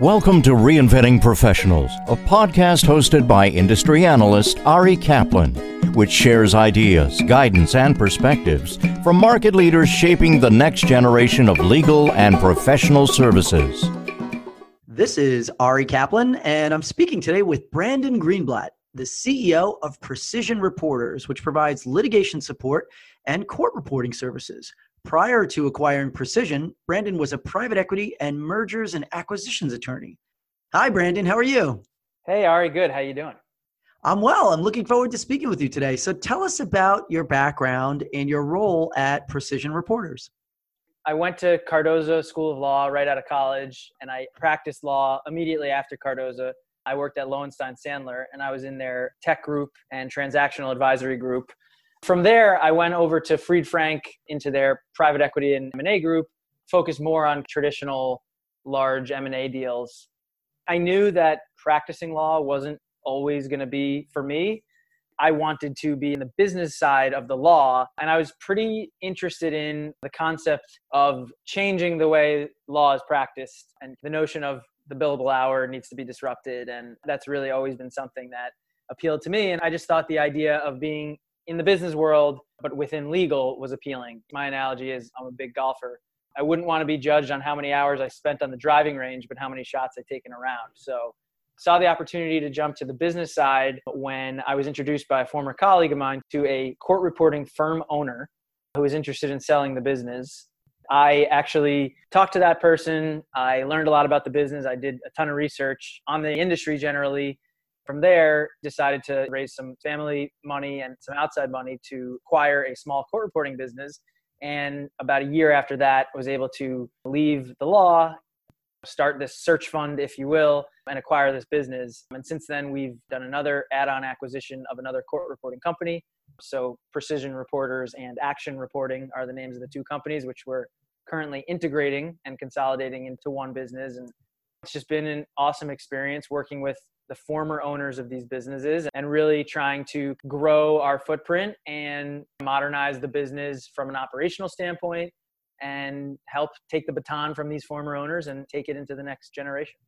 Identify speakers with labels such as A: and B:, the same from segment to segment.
A: Welcome to Reinventing Professionals, a podcast hosted by industry analyst Ari Kaplan, which shares ideas, guidance, and perspectives from market leaders shaping the next generation of legal and professional services.
B: This is Ari Kaplan, and I'm speaking today with Brandon Greenblatt, the CEO of Precision Reporters, which provides litigation support and court reporting services. Prior to acquiring Precision, Brandon was a private equity and mergers and acquisitions attorney. Hi, Brandon. How are you?
C: Hey, Ari. Good. How you doing?
B: I'm well. I'm looking forward to speaking with you today. So, tell us about your background and your role at Precision Reporters.
C: I went to Cardozo School of Law right out of college, and I practiced law immediately after Cardozo. I worked at Lowenstein Sandler, and I was in their tech group and transactional advisory group from there, I went over to Fried Frank into their private equity and M&A group, focused more on traditional large M&A deals. I knew that practicing law wasn't always going to be for me. I wanted to be in the business side of the law, and I was pretty interested in the concept of changing the way law is practiced and the notion of the billable hour needs to be disrupted. And that's really always been something that appealed to me. And I just thought the idea of being in the business world, but within legal was appealing. My analogy is I'm a big golfer. I wouldn't want to be judged on how many hours I spent on the driving range, but how many shots I've taken around. So saw the opportunity to jump to the business side when I was introduced by a former colleague of mine to a court reporting firm owner who was interested in selling the business. I actually talked to that person. I learned a lot about the business. I did a ton of research on the industry generally from there, decided to raise some family money and some outside money to acquire a small court reporting business. And about a year after that, was able to leave the law, start this search fund, if you will, and acquire this business. And since then, we've done another add on acquisition of another court reporting company. So, Precision Reporters and Action Reporting are the names of the two companies, which we're currently integrating and consolidating into one business. And it's just been an awesome experience working with the former owners of these businesses and really trying to grow our footprint and modernize the business from an operational standpoint and help take the baton from these former owners and take it into the next generation.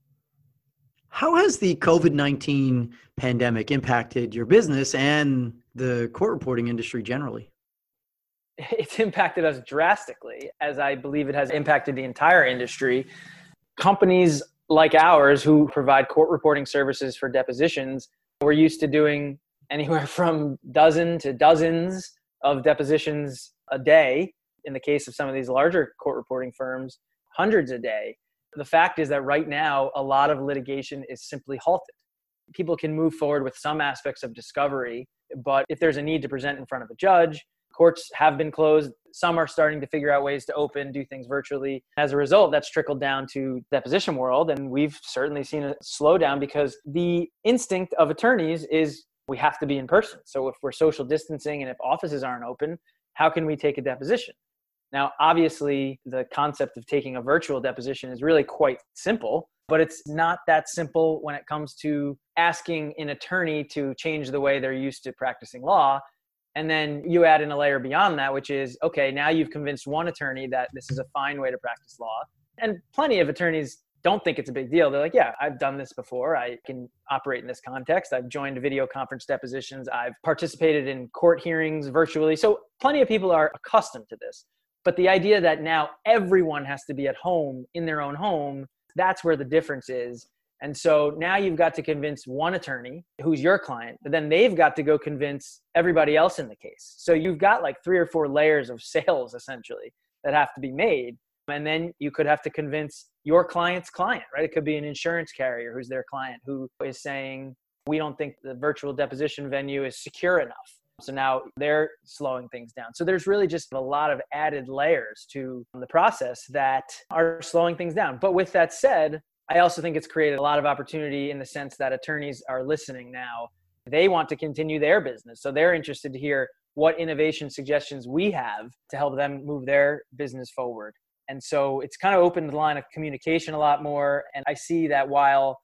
B: How has the COVID 19 pandemic impacted your business and the court reporting industry generally?
C: It's impacted us drastically, as I believe it has impacted the entire industry. Companies like ours who provide court reporting services for depositions we're used to doing anywhere from dozen to dozens of depositions a day. In the case of some of these larger court reporting firms hundreds a day. The fact is that right now a lot of litigation is simply halted. People can move forward with some aspects of discovery but if there's a need to present in front of a judge courts have been closed. Some are starting to figure out ways to open do things virtually. As a result that's trickled down to deposition world and we've certainly seen a slowdown because the instinct of attorneys is we have to be in person. So if we're social distancing and if offices aren't open how can we take a deposition? Now obviously the concept of taking a virtual deposition is really quite simple but it's not that simple when it comes to asking an attorney to change the way they're used to practicing law and then you add in a layer beyond that, which is okay, now you've convinced one attorney that this is a fine way to practice law. And plenty of attorneys don't think it's a big deal. They're like, yeah, I've done this before. I can operate in this context. I've joined video conference depositions. I've participated in court hearings virtually. So plenty of people are accustomed to this. But the idea that now everyone has to be at home in their own home, that's where the difference is. And so now you've got to convince one attorney who's your client, but then they've got to go convince everybody else in the case. So you've got like three or four layers of sales essentially that have to be made. And then you could have to convince your client's client, right? It could be an insurance carrier who's their client who is saying, we don't think the virtual deposition venue is secure enough. So now they're slowing things down. So there's really just a lot of added layers to the process that are slowing things down. But with that said, I also think it's created a lot of opportunity in the sense that attorneys are listening now. They want to continue their business. So they're interested to hear what innovation suggestions we have to help them move their business forward. And so it's kind of opened the line of communication a lot more. And I see that while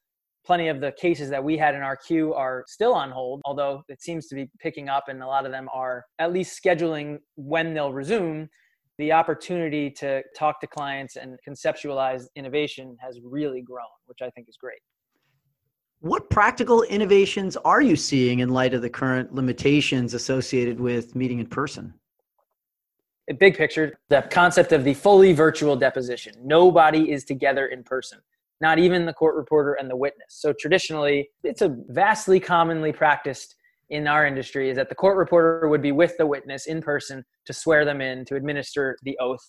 C: plenty of the cases that we had in our queue are still on hold, although it seems to be picking up and a lot of them are at least scheduling when they'll resume the opportunity to talk to clients and conceptualize innovation has really grown, which I think is great.
B: What practical innovations are you seeing in light of the current limitations associated with meeting in person?
C: A big picture, the concept of the fully virtual deposition. Nobody is together in person, not even the court reporter and the witness. So traditionally, it's a vastly commonly practiced in our industry is that the court reporter would be with the witness in person to swear them in to administer the oath.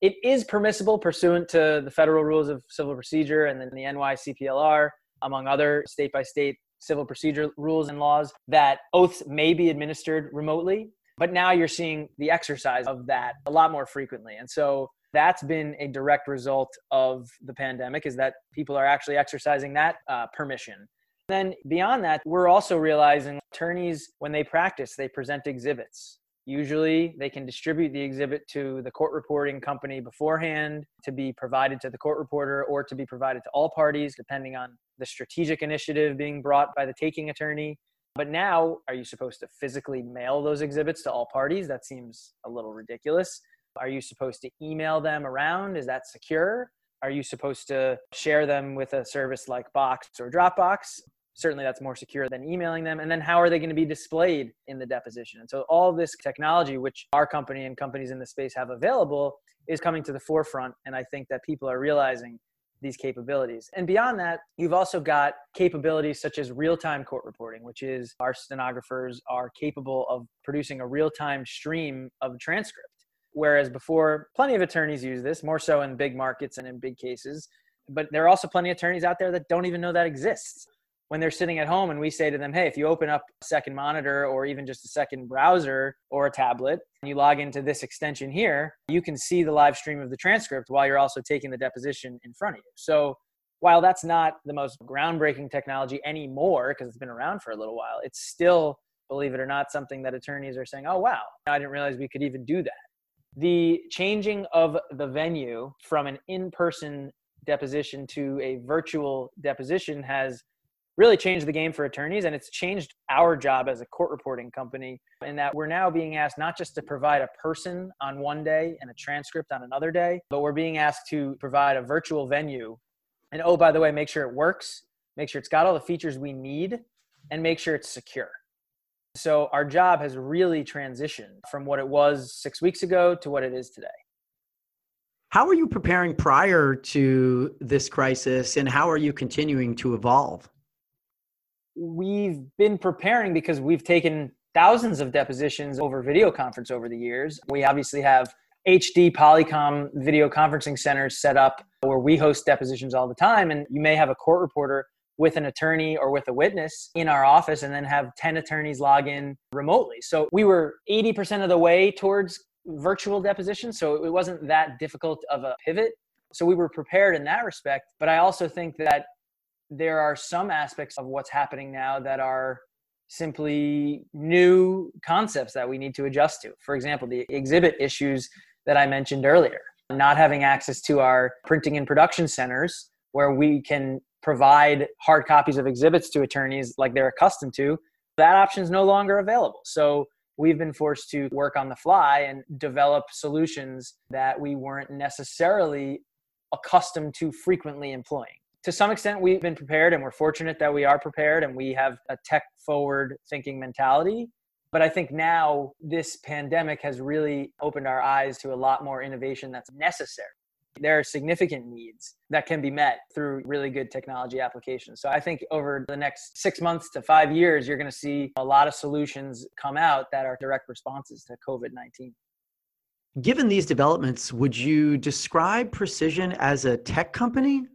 C: It is permissible pursuant to the federal rules of civil procedure and then the NYCPLR, among other state by state civil procedure rules and laws, that oaths may be administered remotely. But now you're seeing the exercise of that a lot more frequently. And so that's been a direct result of the pandemic is that people are actually exercising that uh, permission then beyond that, we're also realizing attorneys, when they practice, they present exhibits. Usually, they can distribute the exhibit to the court reporting company beforehand to be provided to the court reporter or to be provided to all parties, depending on the strategic initiative being brought by the taking attorney. But now, are you supposed to physically mail those exhibits to all parties? That seems a little ridiculous. Are you supposed to email them around? Is that secure? Are you supposed to share them with a service like Box or Dropbox? Certainly that's more secure than emailing them. And then how are they going to be displayed in the deposition? And so all this technology which our company and companies in the space have available is coming to the forefront. And i think that people are realizing these capabilities. And beyond that you've also got capabilities such as real-time court reporting which is our stenographers are capable of producing a real-time stream of transcript. Whereas before plenty of attorneys use this more so in big markets and in big cases. But there are also plenty of attorneys out there that don't even know that exists when they're sitting at home and we say to them, hey, if you open up a second monitor or even just a second browser or a tablet and you log into this extension here, you can see the live stream of the transcript while you're also taking the deposition in front of you. So while that's not the most groundbreaking technology anymore because it's been around for a little while, it's still, believe it or not, something that attorneys are saying, oh, wow, I didn't realize we could even do that. The changing of the venue from an in person deposition to a virtual deposition has really changed the game for attorneys and it's changed our job as a court reporting company in that we're now being asked not just to provide a person on one day and a transcript on another day, but we're being asked to provide a virtual venue. And oh, by the way, make sure it works, make sure it's got all the features we need, and make sure it's secure. So our job has really transitioned from what it was six weeks ago to what it is today.
B: How are you preparing prior to this crisis, and how are you continuing to evolve?
C: We've been preparing because we've taken thousands of depositions over video conference over the years. We obviously have HD Polycom video conferencing centers set up where we host depositions all the time. And you may have a court reporter with an attorney or with a witness in our office and then have 10 attorneys log in remotely. So we were 80% of the way towards virtual depositions. So it wasn't that difficult of a pivot. So we were prepared in that respect. But I also think that there are some aspects of what's happening now that are simply new concepts that we need to adjust to. For example, the exhibit issues that I mentioned earlier, not having access to our printing and production centers where we can provide hard copies of exhibits to attorneys like they're accustomed to, that option is no longer available. So we've been forced to work on the fly and develop solutions that we weren't necessarily accustomed to frequently employing to some extent we've been prepared and we're fortunate that we are prepared and we have a tech forward thinking mentality but i think now this pandemic has really opened our eyes to a lot more innovation that's necessary there are significant needs that can be met through really good technology applications. So I think over the next six months to five years, you're going to see a lot of solutions come out that are direct responses to COVID 19.
B: Given these developments, would you describe Precision as a tech company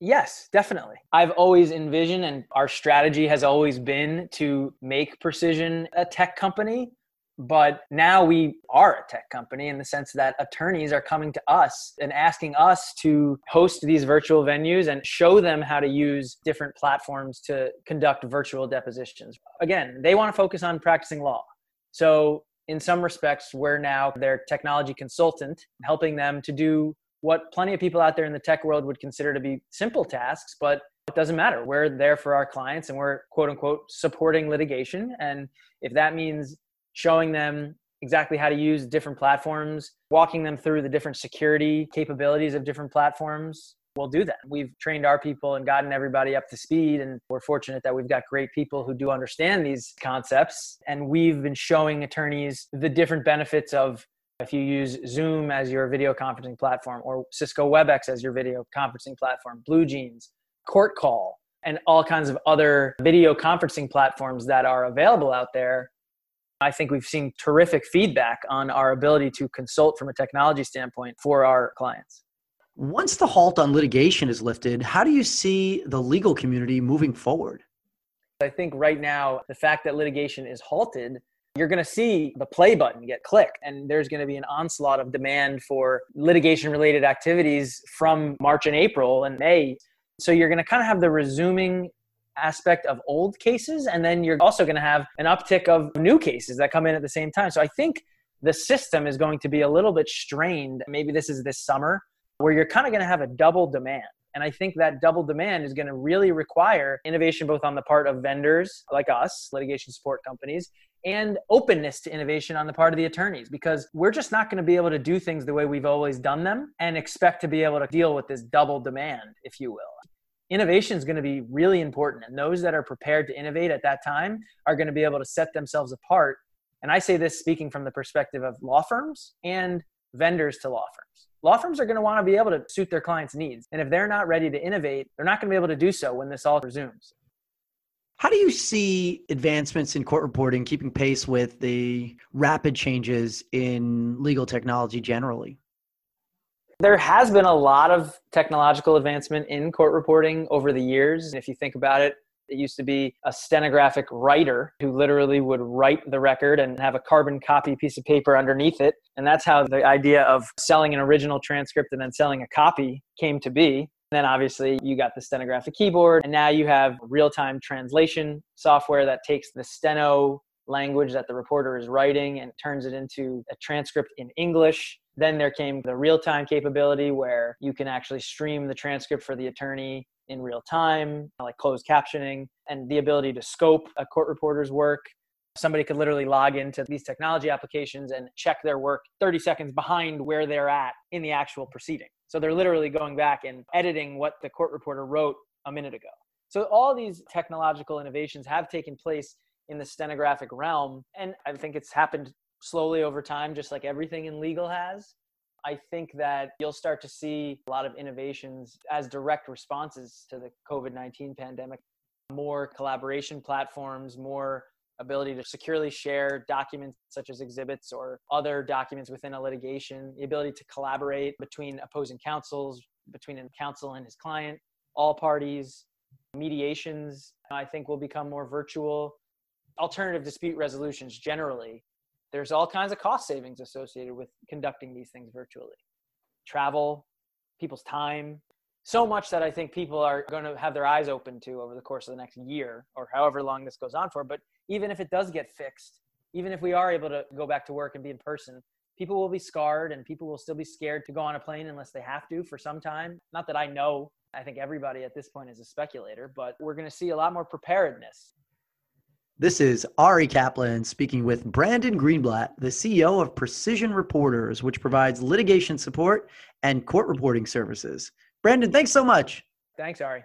C: Yes, definitely. I've always envisioned, and our strategy has always been to make Precision a tech company. But now we are a tech company in the sense that attorneys are coming to us and asking us to host these virtual venues and show them how to use different platforms to conduct virtual depositions. Again, they want to focus on practicing law. So, in some respects, we're now their technology consultant, helping them to do what plenty of people out there in the tech world would consider to be simple tasks, but it doesn't matter. We're there for our clients and we're quote unquote supporting litigation. And if that means showing them exactly how to use different platforms, walking them through the different security capabilities of different platforms. We'll do that. We've trained our people and gotten everybody up to speed. And we're fortunate that we've got great people who do understand these concepts. And we've been showing attorneys the different benefits of if you use Zoom as your video conferencing platform or Cisco WebEx as your video conferencing platform, BlueJeans, Court Call, and all kinds of other video conferencing platforms that are available out there, I think we've seen terrific feedback on our ability to consult from a technology standpoint for our clients.
B: Once the halt on litigation is lifted, how do you see the legal community moving forward?
C: I think right now, the fact that litigation is halted, you're going to see the play button get clicked, and there's going to be an onslaught of demand for litigation related activities from March and April and May. So you're going to kind of have the resuming aspect of old cases and then you're also going to have an uptick of new cases that come in at the same time. So i think the system is going to be a little bit strained. Maybe this is this summer where you're kind of going to have a double demand. And i think that double demand is going to really require innovation both on the part of vendors like us litigation support companies and openness to innovation on the part of the attorneys because we're just not going to be able to do things the way we've always done them and expect to be able to deal with this double demand if you will innovation is going to be really important. And those that are prepared to innovate at that time are going to be able to set themselves apart. And I say this speaking from the perspective of law firms and vendors to law firms. Law firms are going to want to be able to suit their clients' needs. And if they're not ready to innovate, they're not going to be able to do so when this all resumes.
B: How do you see advancements in court reporting keeping pace with the rapid changes in legal technology generally?
C: There has been a lot of technological advancement in court reporting over the years. If you think about it, it used to be a stenographic writer who literally would write the record and have a carbon copy piece of paper underneath it. And that's how the idea of selling an original transcript and then selling a copy came to be. Then obviously you got the stenographic keyboard, and now you have real time translation software that takes the steno language that the reporter is writing and turns it into a transcript in English then there came the real time capability where you can actually stream the transcript for the attorney in real time, like closed captioning, and the ability to scope a court reporter's work. Somebody could literally log into these technology applications and check their work 30 seconds behind where they're at in the actual proceeding. So they're literally going back and editing what the court reporter wrote a minute ago. So all these technological innovations have taken place in the stenographic realm. And I think it's happened slowly over time, just like everything in legal has. I think that you'll start to see a lot of innovations as direct responses to the COVID 19 pandemic. More collaboration platforms, more ability to securely share documents such as exhibits or other documents within a litigation, the ability to collaborate between opposing counsels, between a counsel and his client, all parties, mediations, I think will become more virtual. Alternative dispute resolutions generally there's all kinds of cost savings associated with conducting these things virtually travel people's time so much that i think people are going to have their eyes open to over the course of the next year or however long this goes on for but even if it does get fixed even if we are able to go back to work and be in person people will be scarred and people will still be scared to go on a plane unless they have to for some time not that i know i think everybody at this point is a speculator but we're going to see a lot more preparedness
B: this is Ari Kaplan speaking with Brandon Greenblatt, the CEO of Precision Reporters, which provides litigation support and court reporting services. Brandon, thanks so much.
C: Thanks, Ari.